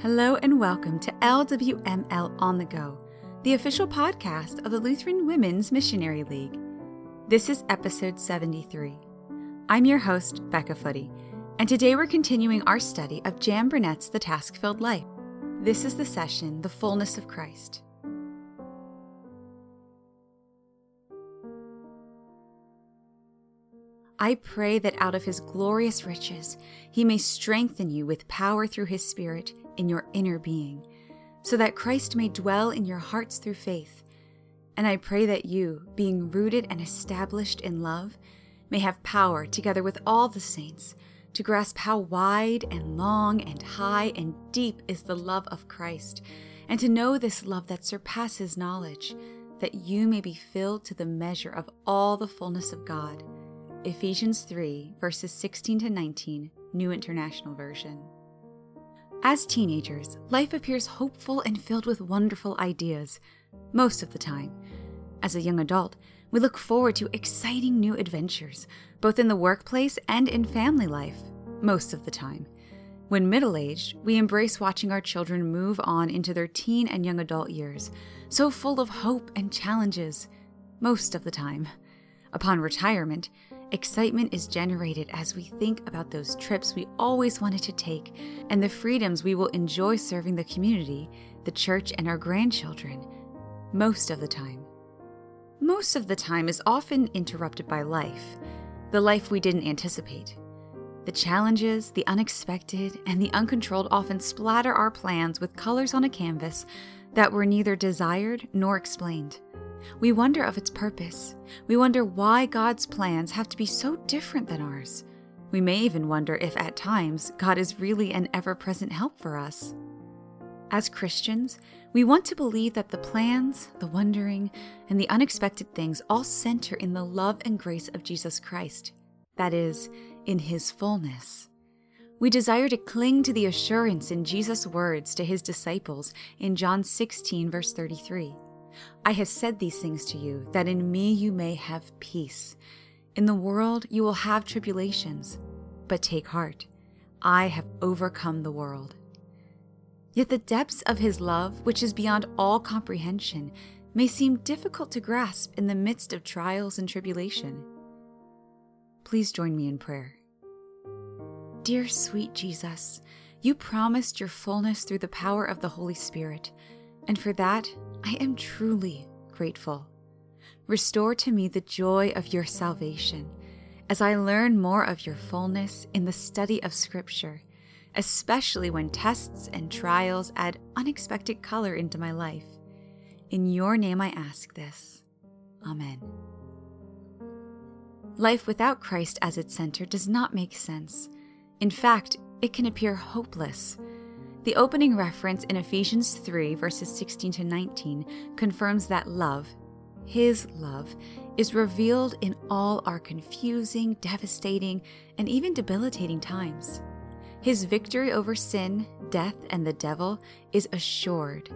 Hello and welcome to LWML On the Go, the official podcast of the Lutheran Women's Missionary League. This is episode 73. I'm your host, Becca Footy, and today we're continuing our study of Jan Burnett's The Task Filled Life. This is the session, The Fullness of Christ. I pray that out of his glorious riches he may strengthen you with power through his Spirit in your inner being, so that Christ may dwell in your hearts through faith. And I pray that you, being rooted and established in love, may have power, together with all the saints, to grasp how wide and long and high and deep is the love of Christ, and to know this love that surpasses knowledge, that you may be filled to the measure of all the fullness of God. Ephesians 3, verses 16 to 19, New International Version. As teenagers, life appears hopeful and filled with wonderful ideas, most of the time. As a young adult, we look forward to exciting new adventures, both in the workplace and in family life, most of the time. When middle aged, we embrace watching our children move on into their teen and young adult years, so full of hope and challenges, most of the time. Upon retirement, Excitement is generated as we think about those trips we always wanted to take and the freedoms we will enjoy serving the community, the church, and our grandchildren. Most of the time. Most of the time is often interrupted by life, the life we didn't anticipate. The challenges, the unexpected, and the uncontrolled often splatter our plans with colors on a canvas that were neither desired nor explained. We wonder of its purpose. We wonder why God's plans have to be so different than ours. We may even wonder if at times God is really an ever present help for us. As Christians, we want to believe that the plans, the wondering, and the unexpected things all center in the love and grace of Jesus Christ, that is, in His fullness. We desire to cling to the assurance in Jesus' words to His disciples in John 16, verse 33. I have said these things to you, that in me you may have peace. In the world you will have tribulations, but take heart. I have overcome the world. Yet the depths of his love, which is beyond all comprehension, may seem difficult to grasp in the midst of trials and tribulation. Please join me in prayer. Dear sweet Jesus, you promised your fullness through the power of the Holy Spirit, and for that I am truly grateful. Restore to me the joy of your salvation as I learn more of your fullness in the study of Scripture, especially when tests and trials add unexpected color into my life. In your name I ask this. Amen. Life without Christ as its center does not make sense. In fact, it can appear hopeless the opening reference in Ephesians 3, verses 16 to 19, confirms that love, His love, is revealed in all our confusing, devastating, and even debilitating times. His victory over sin, death, and the devil is assured,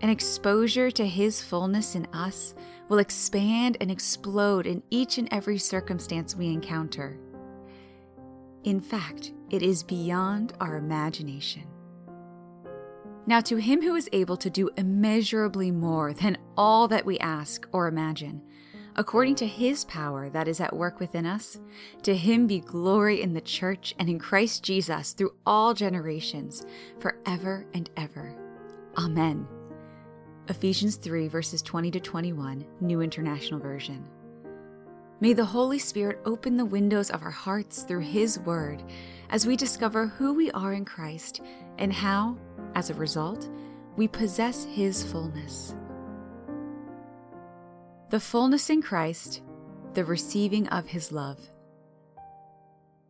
and exposure to His fullness in us will expand and explode in each and every circumstance we encounter. In fact, it is beyond our imagination. Now, to him who is able to do immeasurably more than all that we ask or imagine, according to his power that is at work within us, to him be glory in the church and in Christ Jesus through all generations, forever and ever. Amen. Ephesians 3, verses 20 to 21, New International Version. May the Holy Spirit open the windows of our hearts through His Word as we discover who we are in Christ and how, as a result, we possess His fullness. The fullness in Christ, the receiving of His love.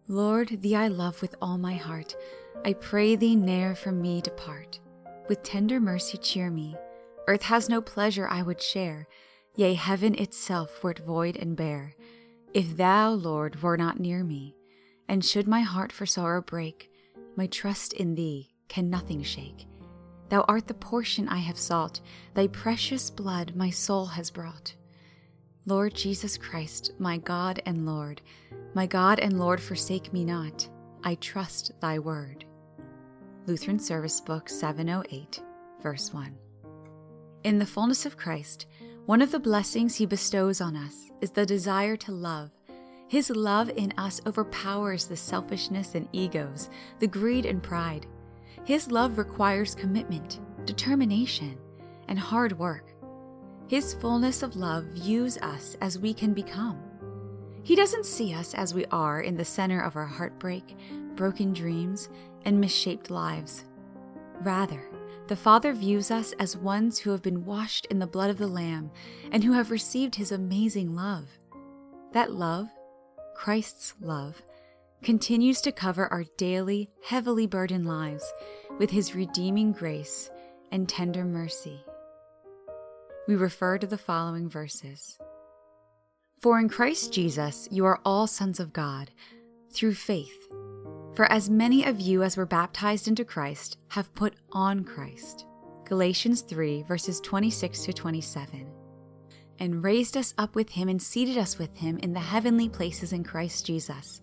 Lord, Thee I love with all my heart. I pray Thee ne'er from me depart. With tender mercy cheer me. Earth has no pleasure I would share, yea, heaven itself were it void and bare, if Thou, Lord, were not near me. And should my heart for sorrow break, my trust in Thee can nothing shake. Thou art the portion I have sought, thy precious blood my soul has brought. Lord Jesus Christ, my God and Lord, my God and Lord, forsake me not. I trust thy word. Lutheran Service Book 708, verse 1. In the fullness of Christ, one of the blessings he bestows on us is the desire to love. His love in us overpowers the selfishness and egos, the greed and pride. His love requires commitment, determination, and hard work. His fullness of love views us as we can become. He doesn't see us as we are in the center of our heartbreak, broken dreams, and misshaped lives. Rather, the Father views us as ones who have been washed in the blood of the Lamb and who have received his amazing love. That love, Christ's love, continues to cover our daily, heavily burdened lives with his redeeming grace and tender mercy. We refer to the following verses For in Christ Jesus you are all sons of God, through faith. For as many of you as were baptized into Christ have put on Christ. Galatians 3, verses 26 to 27. And raised us up with him and seated us with him in the heavenly places in Christ Jesus,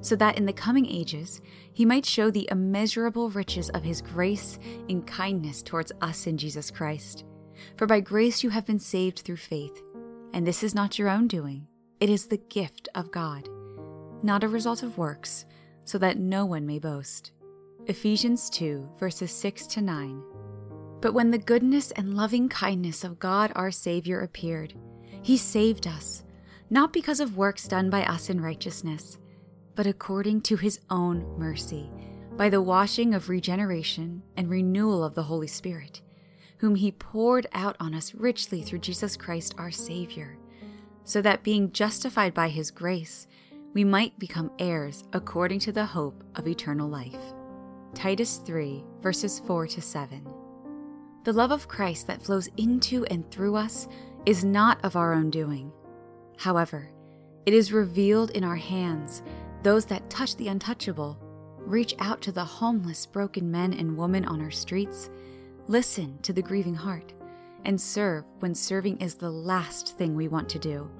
so that in the coming ages he might show the immeasurable riches of his grace in kindness towards us in Jesus Christ. For by grace you have been saved through faith, and this is not your own doing, it is the gift of God, not a result of works so that no one may boast. Ephesians 2, verses 6 to 9. But when the goodness and loving kindness of God our Savior appeared, He saved us, not because of works done by us in righteousness, but according to His own mercy, by the washing of regeneration and renewal of the Holy Spirit, whom He poured out on us richly through Jesus Christ our Savior, so that being justified by His grace, we might become heirs according to the hope of eternal life. Titus 3, verses 4 to 7. The love of Christ that flows into and through us is not of our own doing. However, it is revealed in our hands, those that touch the untouchable, reach out to the homeless, broken men and women on our streets, listen to the grieving heart, and serve when serving is the last thing we want to do.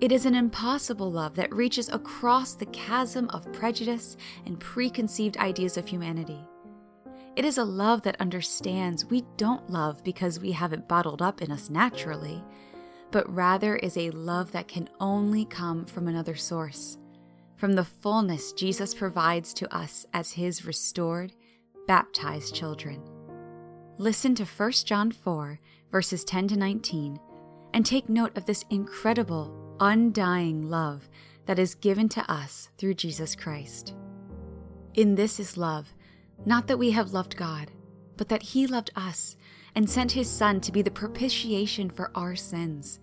It is an impossible love that reaches across the chasm of prejudice and preconceived ideas of humanity. It is a love that understands we don't love because we have it bottled up in us naturally, but rather is a love that can only come from another source, from the fullness Jesus provides to us as his restored, baptized children. Listen to 1 John 4, verses 10 to 19, and take note of this incredible undying love that is given to us through Jesus Christ. In this is love, not that we have loved God, but that He loved us and sent His Son to be the propitiation for our sins.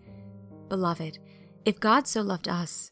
Beloved, if God so loved us,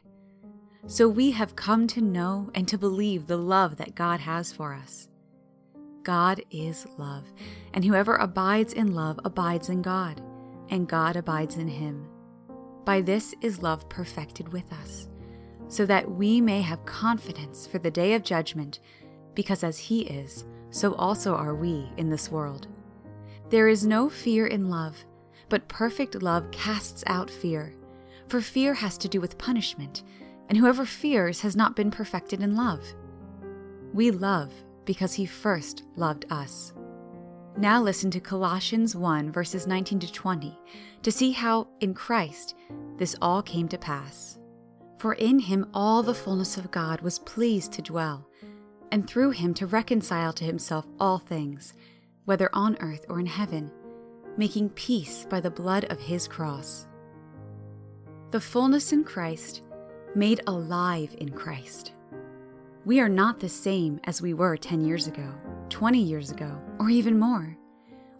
So we have come to know and to believe the love that God has for us. God is love, and whoever abides in love abides in God, and God abides in him. By this is love perfected with us so that we may have confidence for the day of judgment, because as He is, so also are we in this world. There is no fear in love, but perfect love casts out fear, for fear has to do with punishment, and whoever fears has not been perfected in love. We love because He first loved us. Now listen to Colossians 1, verses 19 to 20, to see how, in Christ, this all came to pass. For in him all the fullness of God was pleased to dwell, and through him to reconcile to himself all things, whether on earth or in heaven, making peace by the blood of his cross. The fullness in Christ, made alive in Christ. We are not the same as we were 10 years ago, 20 years ago, or even more.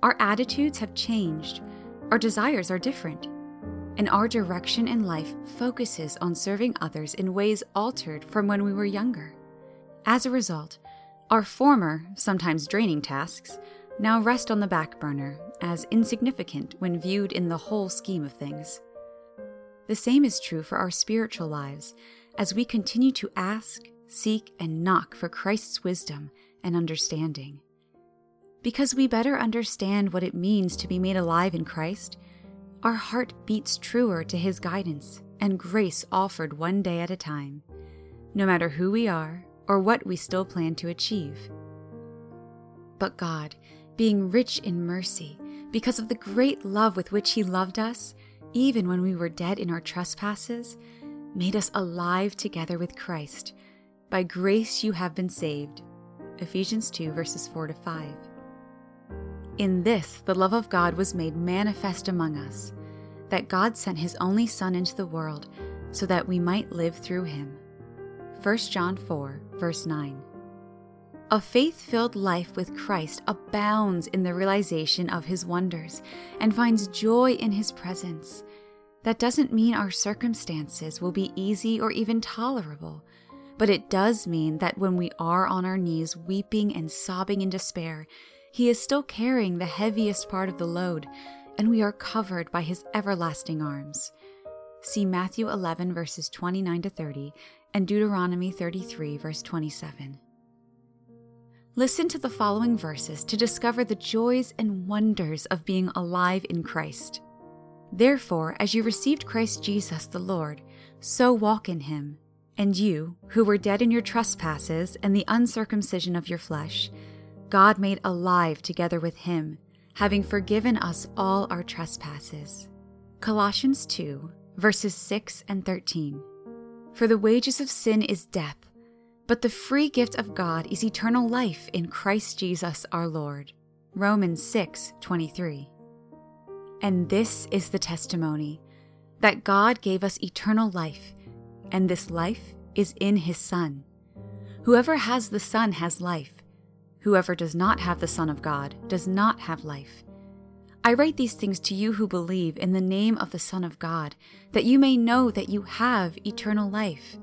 Our attitudes have changed, our desires are different and our direction in life focuses on serving others in ways altered from when we were younger. As a result, our former, sometimes draining tasks now rest on the back burner as insignificant when viewed in the whole scheme of things. The same is true for our spiritual lives as we continue to ask, seek, and knock for Christ's wisdom and understanding. Because we better understand what it means to be made alive in Christ, our heart beats truer to His guidance and grace offered one day at a time, no matter who we are or what we still plan to achieve. But God, being rich in mercy, because of the great love with which He loved us, even when we were dead in our trespasses, made us alive together with Christ. By grace you have been saved. Ephesians 2, verses 4 to 5. In this, the love of God was made manifest among us, that God sent His only Son into the world so that we might live through Him. 1 John 4, verse 9. A faith filled life with Christ abounds in the realization of his wonders and finds joy in his presence. That doesn't mean our circumstances will be easy or even tolerable, but it does mean that when we are on our knees weeping and sobbing in despair, he is still carrying the heaviest part of the load, and we are covered by his everlasting arms. See Matthew 11, verses 29 to 30, and Deuteronomy 33, verse 27. Listen to the following verses to discover the joys and wonders of being alive in Christ. Therefore, as you received Christ Jesus the Lord, so walk in him. And you, who were dead in your trespasses and the uncircumcision of your flesh, God made alive together with him, having forgiven us all our trespasses. Colossians 2, verses 6 and 13. For the wages of sin is death but the free gift of God is eternal life in Christ Jesus our Lord. Romans 6 23. And this is the testimony that God gave us eternal life, and this life is in his Son. Whoever has the Son has life. Whoever does not have the Son of God does not have life. I write these things to you who believe in the name of the Son of God, that you may know that you have eternal life.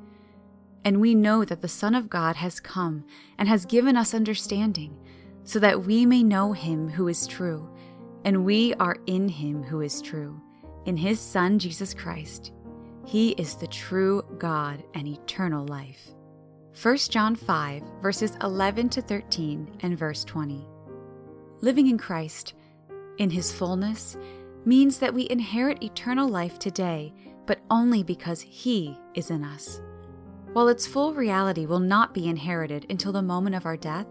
And we know that the Son of God has come and has given us understanding, so that we may know him who is true, and we are in him who is true, in his Son Jesus Christ. He is the true God and eternal life. 1 John 5, verses 11 to 13 and verse 20. Living in Christ, in his fullness, means that we inherit eternal life today, but only because he is in us. While its full reality will not be inherited until the moment of our death,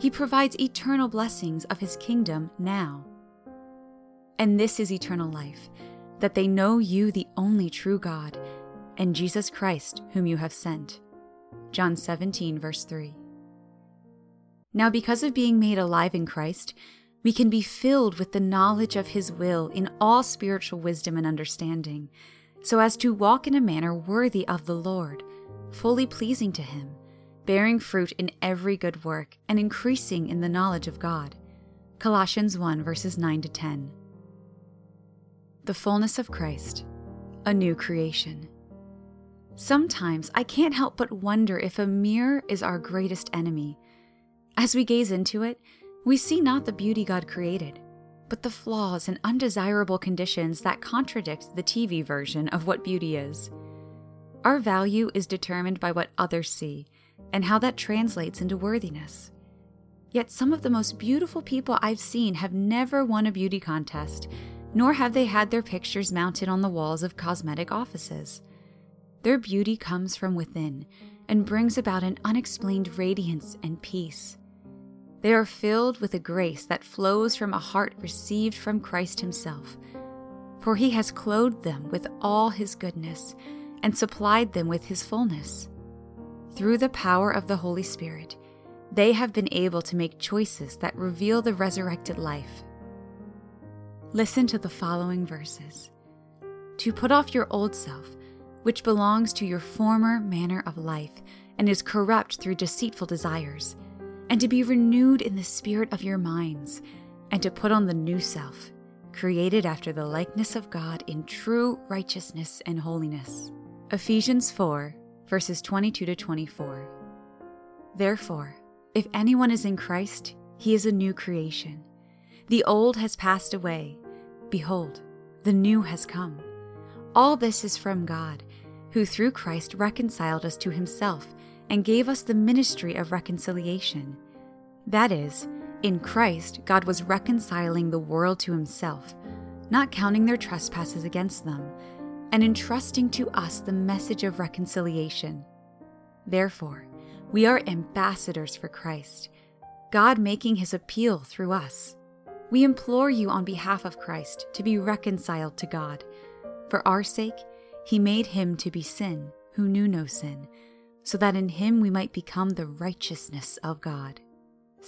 He provides eternal blessings of His kingdom now. And this is eternal life, that they know you, the only true God, and Jesus Christ, whom you have sent. John 17, verse 3. Now, because of being made alive in Christ, we can be filled with the knowledge of His will in all spiritual wisdom and understanding, so as to walk in a manner worthy of the Lord fully pleasing to Him, bearing fruit in every good work, and increasing in the knowledge of God. Colossians 1 verses 9 to 10. The fullness of Christ, a new creation. Sometimes I can't help but wonder if a mirror is our greatest enemy. As we gaze into it, we see not the beauty God created, but the flaws and undesirable conditions that contradict the TV version of what beauty is. Our value is determined by what others see and how that translates into worthiness. Yet some of the most beautiful people I've seen have never won a beauty contest, nor have they had their pictures mounted on the walls of cosmetic offices. Their beauty comes from within and brings about an unexplained radiance and peace. They are filled with a grace that flows from a heart received from Christ Himself, for He has clothed them with all His goodness and supplied them with his fullness. Through the power of the Holy Spirit, they have been able to make choices that reveal the resurrected life. Listen to the following verses To put off your old self, which belongs to your former manner of life and is corrupt through deceitful desires, and to be renewed in the spirit of your minds, and to put on the new self, created after the likeness of God in true righteousness and holiness. Ephesians 4, verses 22 to 24. Therefore, if anyone is in Christ, he is a new creation. The old has passed away. Behold, the new has come. All this is from God, who through Christ reconciled us to himself and gave us the ministry of reconciliation. That is, in Christ, God was reconciling the world to himself, not counting their trespasses against them, and entrusting to us the message of reconciliation. Therefore, we are ambassadors for Christ, God making his appeal through us. We implore you on behalf of Christ to be reconciled to God. For our sake, he made him to be sin who knew no sin, so that in him we might become the righteousness of God.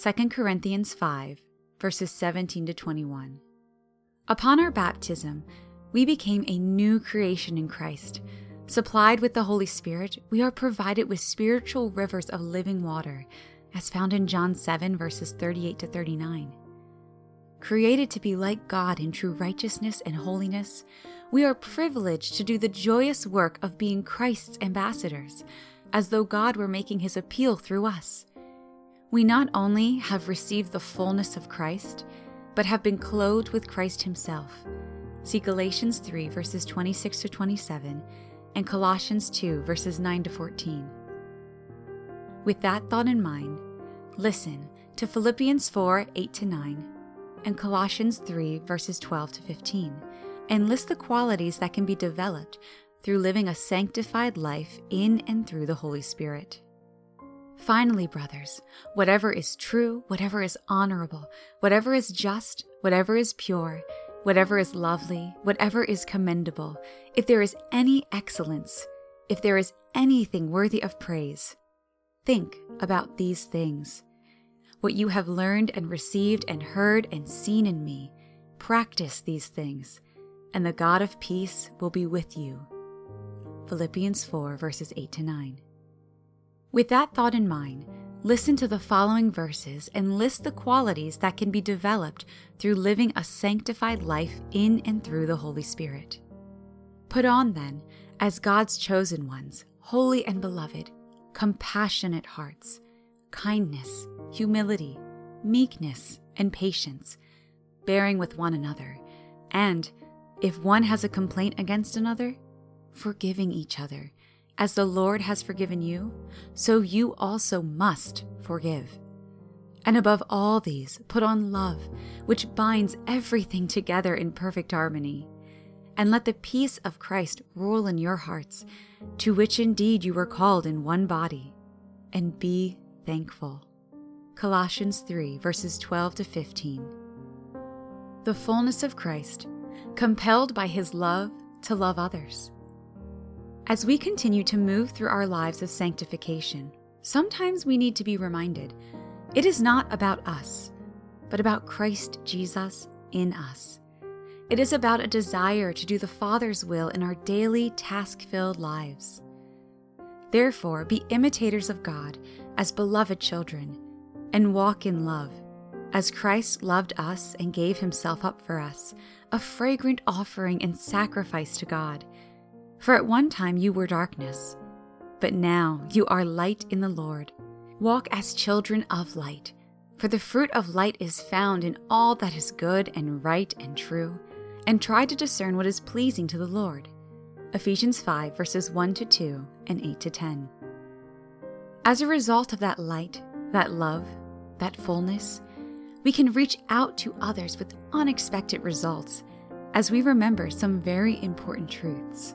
2 Corinthians 5, verses 17 to 21. Upon our baptism, we became a new creation in Christ. Supplied with the Holy Spirit, we are provided with spiritual rivers of living water, as found in John 7, verses 38 to 39. Created to be like God in true righteousness and holiness, we are privileged to do the joyous work of being Christ's ambassadors, as though God were making his appeal through us. We not only have received the fullness of Christ, but have been clothed with Christ himself. See Galatians 3, verses 26 to 27, and Colossians 2, verses 9 to 14. With that thought in mind, listen to Philippians 4, 8 to 9 and Colossians 3, verses 12 to 15, and list the qualities that can be developed through living a sanctified life in and through the Holy Spirit. Finally, brothers, whatever is true, whatever is honorable, whatever is just, whatever is pure, whatever is lovely, whatever is commendable, if there is any excellence, if there is anything worthy of praise, think about these things what you have learned and received and heard and seen in me. Practice these things, and the God of peace will be with you. Philippians 4, verses 8 to 9. With that thought in mind, listen to the following verses and list the qualities that can be developed through living a sanctified life in and through the Holy Spirit. Put on, then, as God's chosen ones, holy and beloved, compassionate hearts, kindness humility, meekness, and patience, bearing with one another, and, if one has a complaint against another, forgiving each other. As the Lord has forgiven you, so you also must forgive. And above all these, put on love, which binds everything together in perfect harmony. And let the peace of Christ rule in your hearts, to which indeed you were called in one body, and be thankful. Colossians 3, verses 12 to 15. The fullness of Christ, compelled by his love to love others. As we continue to move through our lives of sanctification, sometimes we need to be reminded it is not about us, but about Christ Jesus in us. It is about a desire to do the Father's will in our daily task filled lives. Therefore, be imitators of God as beloved children and walk in love, as Christ loved us and gave himself up for us, a fragrant offering and sacrifice to God. For at one time you were darkness, but now you are light in the Lord. Walk as children of light, for the fruit of light is found in all that is good and right and true, and try to discern what is pleasing to the Lord. Ephesians 5, verses 1 to 2 and 8 to 10. As a result of that light, that love, that fullness, we can reach out to others with unexpected results as we remember some very important truths.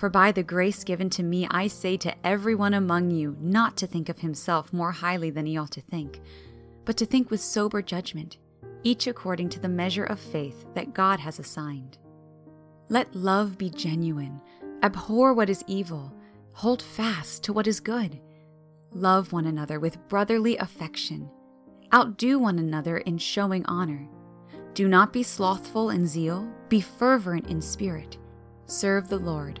For by the grace given to me, I say to everyone among you not to think of himself more highly than he ought to think, but to think with sober judgment, each according to the measure of faith that God has assigned. Let love be genuine, abhor what is evil, hold fast to what is good. Love one another with brotherly affection Outdo one another in showing honor. Do not be slothful in zeal, be fervent in spirit. serve the Lord.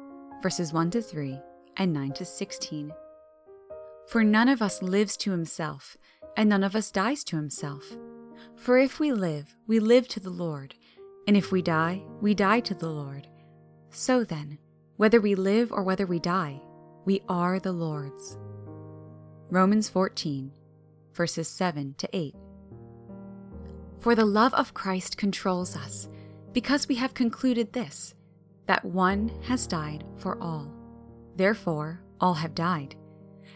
verses 1 to 3 and 9 to 16. For none of us lives to himself, and none of us dies to himself. For if we live, we live to the Lord, and if we die, we die to the Lord. So then, whether we live or whether we die, we are the Lord's. Romans 14, verses 7 to 8. For the love of Christ controls us, because we have concluded this that one has died for all. Therefore, all have died.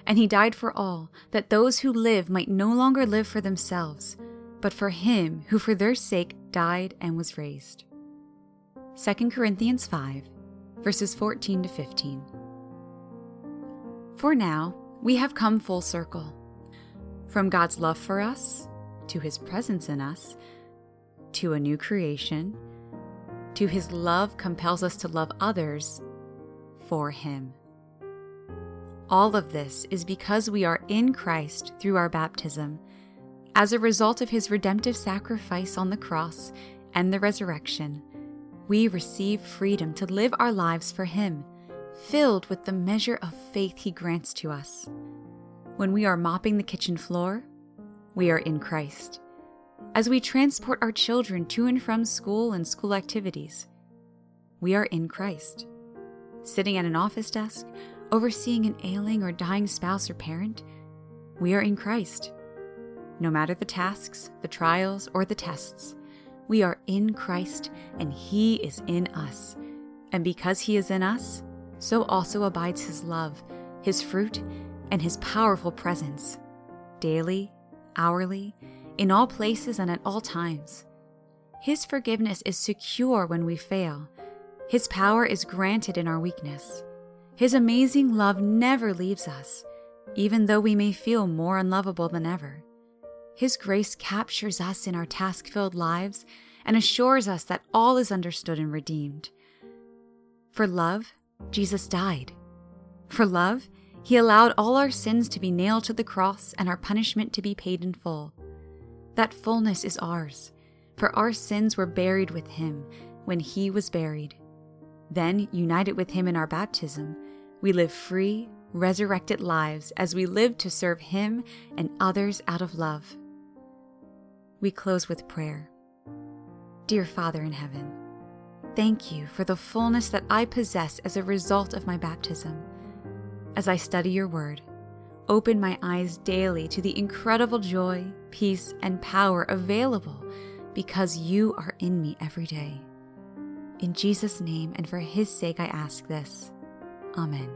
And he died for all, that those who live might no longer live for themselves, but for him who for their sake died and was raised. 2 Corinthians 5, verses 14 to 15. For now, we have come full circle. From God's love for us, to his presence in us, to a new creation, to his love compels us to love others for him. All of this is because we are in Christ through our baptism. As a result of his redemptive sacrifice on the cross and the resurrection, we receive freedom to live our lives for him, filled with the measure of faith he grants to us. When we are mopping the kitchen floor, we are in Christ. As we transport our children to and from school and school activities, we are in Christ. Sitting at an office desk, overseeing an ailing or dying spouse or parent, we are in Christ. No matter the tasks, the trials, or the tests, we are in Christ and He is in us. And because He is in us, so also abides His love, His fruit, and His powerful presence, daily, hourly, in all places and at all times. His forgiveness is secure when we fail. His power is granted in our weakness. His amazing love never leaves us, even though we may feel more unlovable than ever. His grace captures us in our task filled lives and assures us that all is understood and redeemed. For love, Jesus died. For love, he allowed all our sins to be nailed to the cross and our punishment to be paid in full. That fullness is ours, for our sins were buried with him when he was buried. Then, united with him in our baptism, we live free, resurrected lives as we live to serve Him and others out of love. We close with prayer. Dear Father in heaven, thank you for the fullness that I possess as a result of my baptism. As I study your word, open my eyes daily to the incredible joy, peace, and power available because you are in me every day. In Jesus' name and for his sake, I ask this. Amen.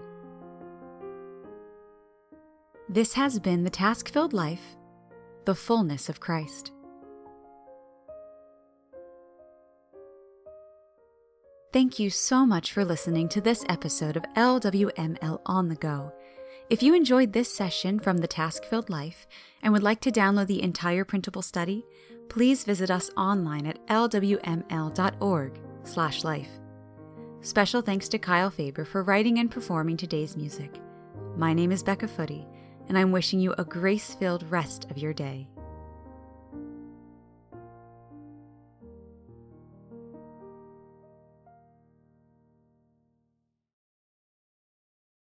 This has been the task filled life, the fullness of Christ. Thank you so much for listening to this episode of LWML On the Go. If you enjoyed this session from the Task Filled Life and would like to download the entire printable study, please visit us online at lwml.org/life. Special thanks to Kyle Faber for writing and performing today's music. My name is Becca Footy, and I'm wishing you a grace filled rest of your day.